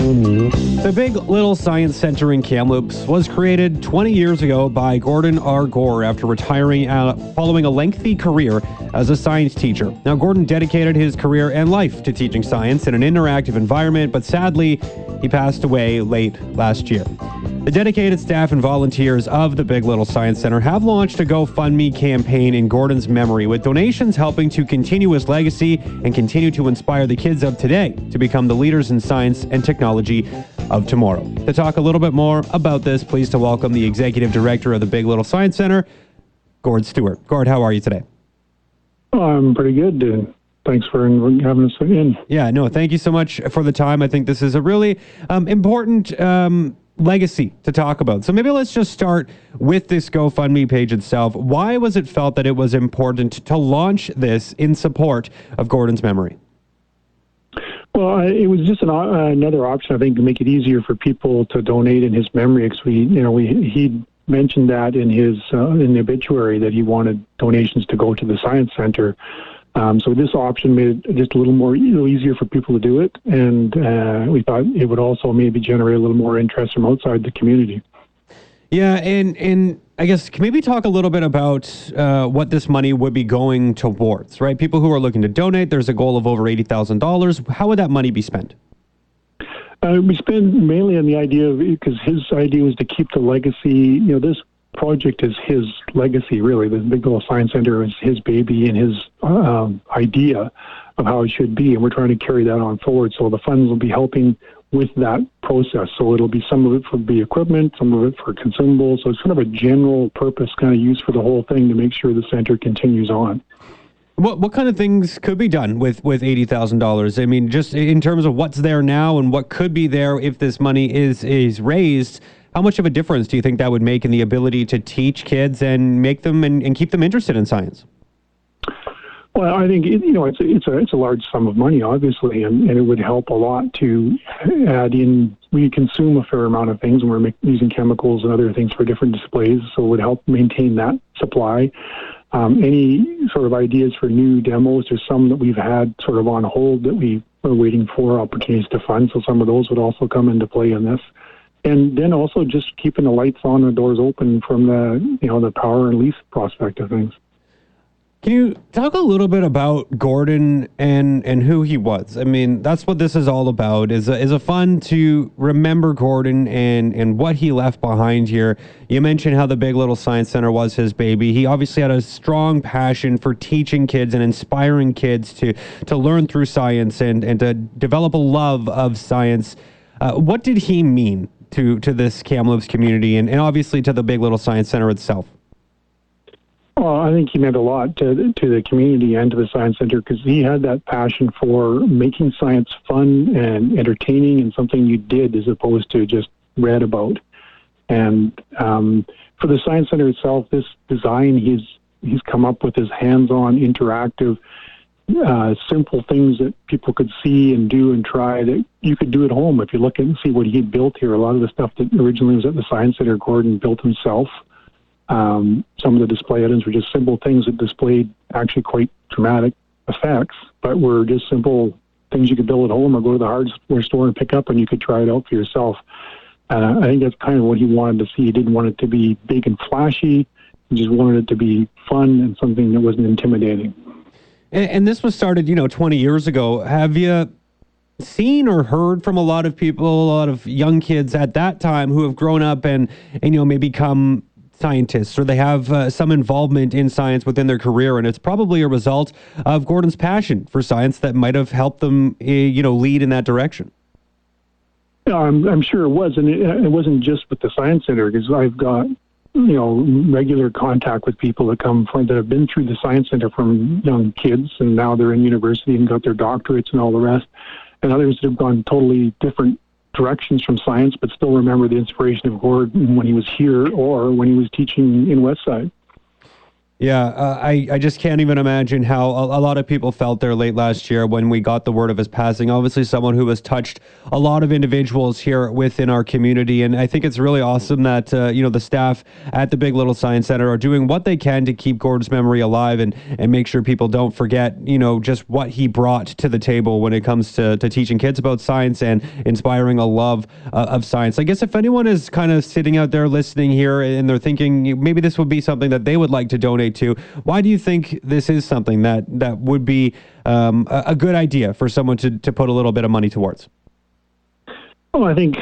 The Big Little Science Center in Kamloops was created 20 years ago by Gordon R. Gore after retiring following a lengthy career as a science teacher. Now, Gordon dedicated his career and life to teaching science in an interactive environment, but sadly, he passed away late last year. The dedicated staff and volunteers of the Big Little Science Center have launched a GoFundMe campaign in Gordon's memory, with donations helping to continue his legacy and continue to inspire the kids of today to become the leaders in science and technology of tomorrow. To talk a little bit more about this, pleased to welcome the executive director of the Big Little Science Center, Gord Stewart. Gord, how are you today? Oh, I'm pretty good, dude. Thanks for having us in. Yeah, no, thank you so much for the time. I think this is a really um, important um, legacy to talk about. So maybe let's just start with this GoFundMe page itself. Why was it felt that it was important to launch this in support of Gordon's memory? Well, it was just an, uh, another option, I think, to make it easier for people to donate in his memory. Because we, you know, we he mentioned that in his uh, in the obituary that he wanted donations to go to the science center. Um, so this option made it just a little more you know, easier for people to do it, and uh, we thought it would also maybe generate a little more interest from outside the community. Yeah, and and I guess can maybe talk a little bit about uh, what this money would be going towards, right? People who are looking to donate, there's a goal of over eighty thousand dollars. How would that money be spent? Uh, we spend mainly on the idea of because his idea was to keep the legacy. You know, this project is his legacy, really. The Big Little Science Center is his baby and his um, idea of how it should be, and we're trying to carry that on forward. So the funds will be helping with that process. So it'll be some of it for the equipment, some of it for consumables. So it's kind of a general purpose kind of use for the whole thing to make sure the center continues on. What what kind of things could be done with with eighty thousand dollars? I mean, just in terms of what's there now and what could be there if this money is is raised. How much of a difference do you think that would make in the ability to teach kids and make them and, and keep them interested in science? Well, I think you know it's a, it's a it's a large sum of money, obviously, and, and it would help a lot to add in. We consume a fair amount of things, and we're using chemicals and other things for different displays, so it would help maintain that supply. Um, any sort of ideas for new demos? There's some that we've had sort of on hold that we are waiting for opportunities to fund. So some of those would also come into play in this and then also just keeping the lights on, the doors open from the you know the power and lease prospect of things. Can you talk a little bit about Gordon and and who he was? I mean, that's what this is all about. is a, is a fun to remember Gordon and and what he left behind here. You mentioned how the Big Little Science Center was his baby. He obviously had a strong passion for teaching kids and inspiring kids to to learn through science and and to develop a love of science. Uh, what did he mean to to this Kamloops community and, and obviously to the Big Little Science Center itself? Well, I think he meant a lot to to the community and to the science center because he had that passion for making science fun and entertaining and something you did as opposed to just read about. And um, for the science center itself, this design he's he's come up with his hands-on, interactive uh, simple things that people could see and do and try that you could do at home. If you look and see what he built here, a lot of the stuff that originally was at the Science Center, Gordon built himself. Um, some of the display items were just simple things that displayed actually quite dramatic effects, but were just simple things you could build at home or go to the hardware store and pick up and you could try it out for yourself. Uh, I think that's kind of what he wanted to see. He didn't want it to be big and flashy. He just wanted it to be fun and something that wasn't intimidating. And, and this was started, you know, 20 years ago. Have you seen or heard from a lot of people, a lot of young kids at that time who have grown up and, and you know, may become scientists or they have uh, some involvement in science within their career and it's probably a result of Gordon's passion for science that might have helped them uh, you know lead in that direction I'm, I'm sure it was and it, it wasn't just with the science center because I've got you know, regular contact with people that come from that have been through the science center from young kids, and now they're in university and got their doctorates and all the rest, and others that have gone totally different directions from science, but still remember the inspiration of Gordon when he was here or when he was teaching in Westsyde. Yeah, uh, I, I just can't even imagine how a, a, lot of people felt there late last year when we got the word of his passing. Obviously, someone who has touched a lot of individuals here within our community. And I think it's really awesome that, uh, you know, the staff at the Big Little Science Center are doing what they can to keep Gordon's memory alive and, and make sure people don't forget, you know, just what he brought to the table when it comes to, to teaching kids about science and inspiring a love uh, of science. I guess if anyone is kind of sitting out there listening here and they're thinking maybe this would be something that they would like to donate to. Why do you think this is something that that would be um, a, a, good idea for someone to, to put a little bit of money towards? Well, I think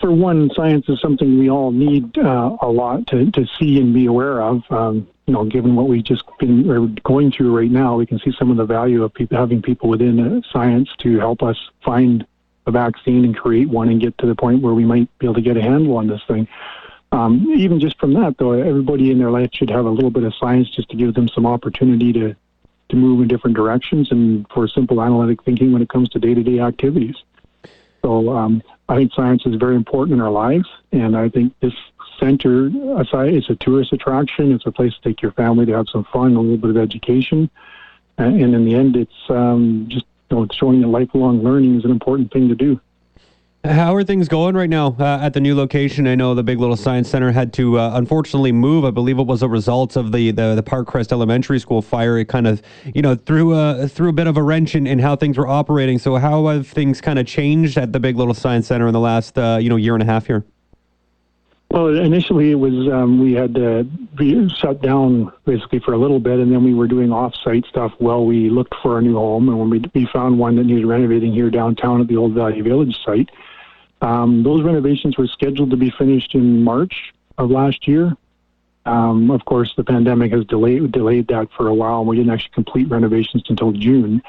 for one, science is something we all need uh, a lot to, to see and be aware of. Um, you know, given what we've just been going through right now, we can see some of the value of people, having people within uh, science to help us find a vaccine and create one and get to the point where we might be able to get a handle on this thing. Um, even just from that, though, everybody in their life should have a little bit of science just to give them some opportunity to to move in different directions and for simple analytic thinking when it comes to day to day activities. So um, I think science is very important in our lives, and I think this center, it's a tourist attraction. It's a place to take your family to have some fun, a little bit of education, and in the end, it's um, just you know, showing that lifelong learning is an important thing to do. How are things going right now uh, at the new location? I know the Big Little Science Center had to uh, unfortunately move. I believe it was a result of the, the, the Parkcrest Elementary School fire. It kind of, you know, threw a threw a bit of a wrench in, in how things were operating. So how have things kind of changed at the Big Little Science Center in the last uh, you know year and a half here? Well, initially it was um, we had to be shut down basically for a little bit, and then we were doing off-site stuff while we looked for a new home. And when we we found one that needed renovating here downtown at the old Valley Village site um, those renovations were scheduled to be finished in March of last year. Um, of course, the pandemic has delayed delayed that for a while, and we didn't actually complete renovations until June.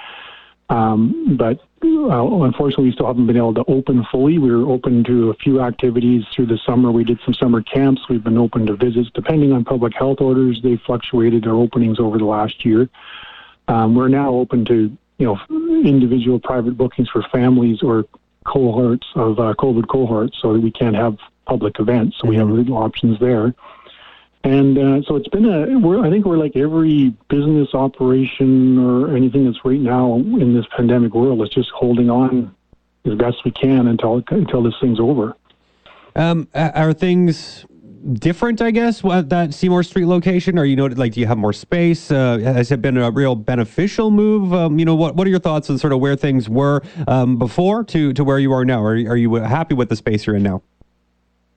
Um, but uh, unfortunately, we still haven't been able to open fully. We were open to a few activities through the summer. We did some summer camps. We've been open to visits. Depending on public health orders, they fluctuated our openings over the last year. Um, we're now open to you know individual private bookings for families or cohorts of uh, COVID cohorts, so that we can't have public events. So mm-hmm. we have mm-hmm. legal options there. And uh, so it's been a. We're, I think we're like every business operation or anything that's right now in this pandemic world is just holding on as best we can until until this thing's over. Um, are things different, I guess, at that Seymour Street location? Or you know, like, do you have more space? Uh, has it been a real beneficial move? Um, you know, what what are your thoughts on sort of where things were um, before to to where you are now? Are are you happy with the space you're in now?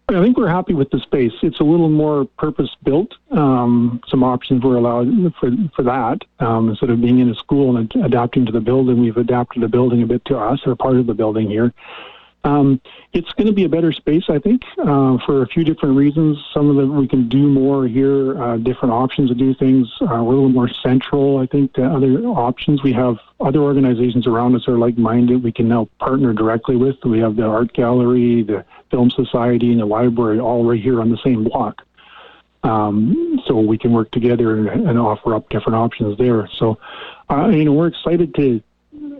I think we're happy with the space. It's a little more purpose built. Um, some options were allowed for for that. Um, instead of being in a school and ad- adapting to the building, we've adapted the building a bit to us, or part of the building here. Um, it's going to be a better space, I think, uh, for a few different reasons. Some of them we can do more here, uh, different options to do things. Uh, we're a little more central, I think, to other options. We have other organizations around us that are like-minded. We can now partner directly with. We have the art gallery, the film society, and the library all right here on the same block. Um, so we can work together and, and, offer up different options there. So, uh, you know, we're excited to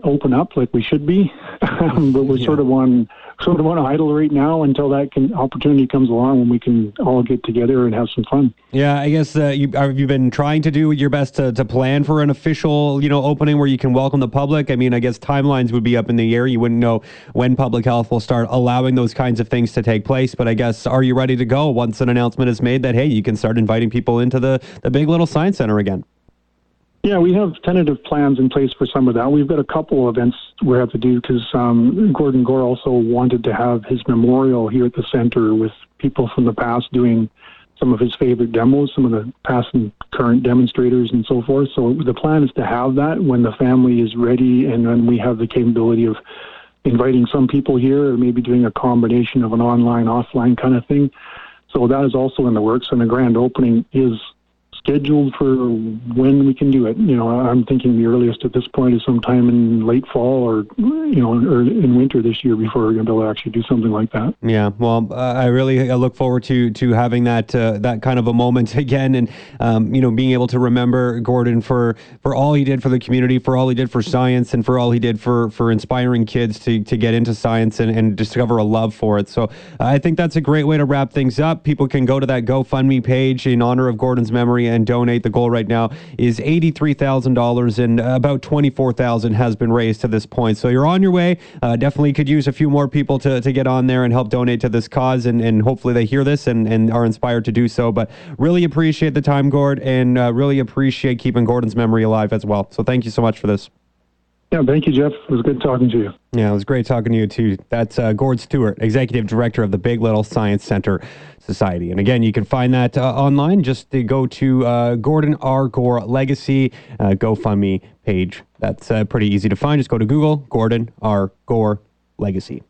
open up like we should be, but we're yeah. sort of on sort of on idle right now until that can, opportunity comes along when we can all get together and have some fun. Yeah, I guess uh, you have you been trying to do your best to, to plan for an official you know opening where you can welcome the public. I mean, I guess timelines would be up in the air. You wouldn't know when public health will start allowing those kinds of things to take place. But I guess are you ready to go once an announcement is made that hey, you can start inviting people into the the big little science center again? Yeah, we have tentative plans in place for some of that. We've got a couple events we have to do because um, Gordon Gore also wanted to have his memorial here at the center with people from the past doing some of his favorite demos, some of the past and current demonstrators and so forth. So the plan is to have that when the family is ready and when we have the capability of inviting some people here or maybe doing a combination of an online, offline kind of thing. So that is also in the works, and the grand opening is scheduled for when we can do it. You know, I'm thinking the earliest at this point is sometime in late fall or you know, or in winter this year before we're going to be able to actually do something like that. Yeah, well, uh, I really look forward to to having that uh, that kind of a moment again, and um, you know, being able to remember Gordon for for all he did for the community, for all he did for science, and for all he did for for inspiring kids to to get into science and, and discover a love for it. So I think that's a great way to wrap things up. People can go to that GoFundMe page in honor of Gordon's memory and donate. The goal right now is $83,000 and about 24000 has been raised to this point. So you're on your way. Uh, definitely could use a few more people to, to get on there and help donate to this cause. And, and hopefully they hear this and, and are inspired to do so. But really appreciate the time, Gord, and uh, really appreciate keeping Gordon's memory alive as well. So thank you so much for this. Yeah, thank you, Jeff. It was good talking to you. Yeah, it was great talking to you too. That's uh, Gord Stewart, Executive Director of the Big Little Science Center Society. And again, you can find that uh, online. Just to go to uh, Gordon R. Gore Legacy uh, GoFundMe page. That's uh, pretty easy to find. Just go to Google, Gordon R. Gore Legacy.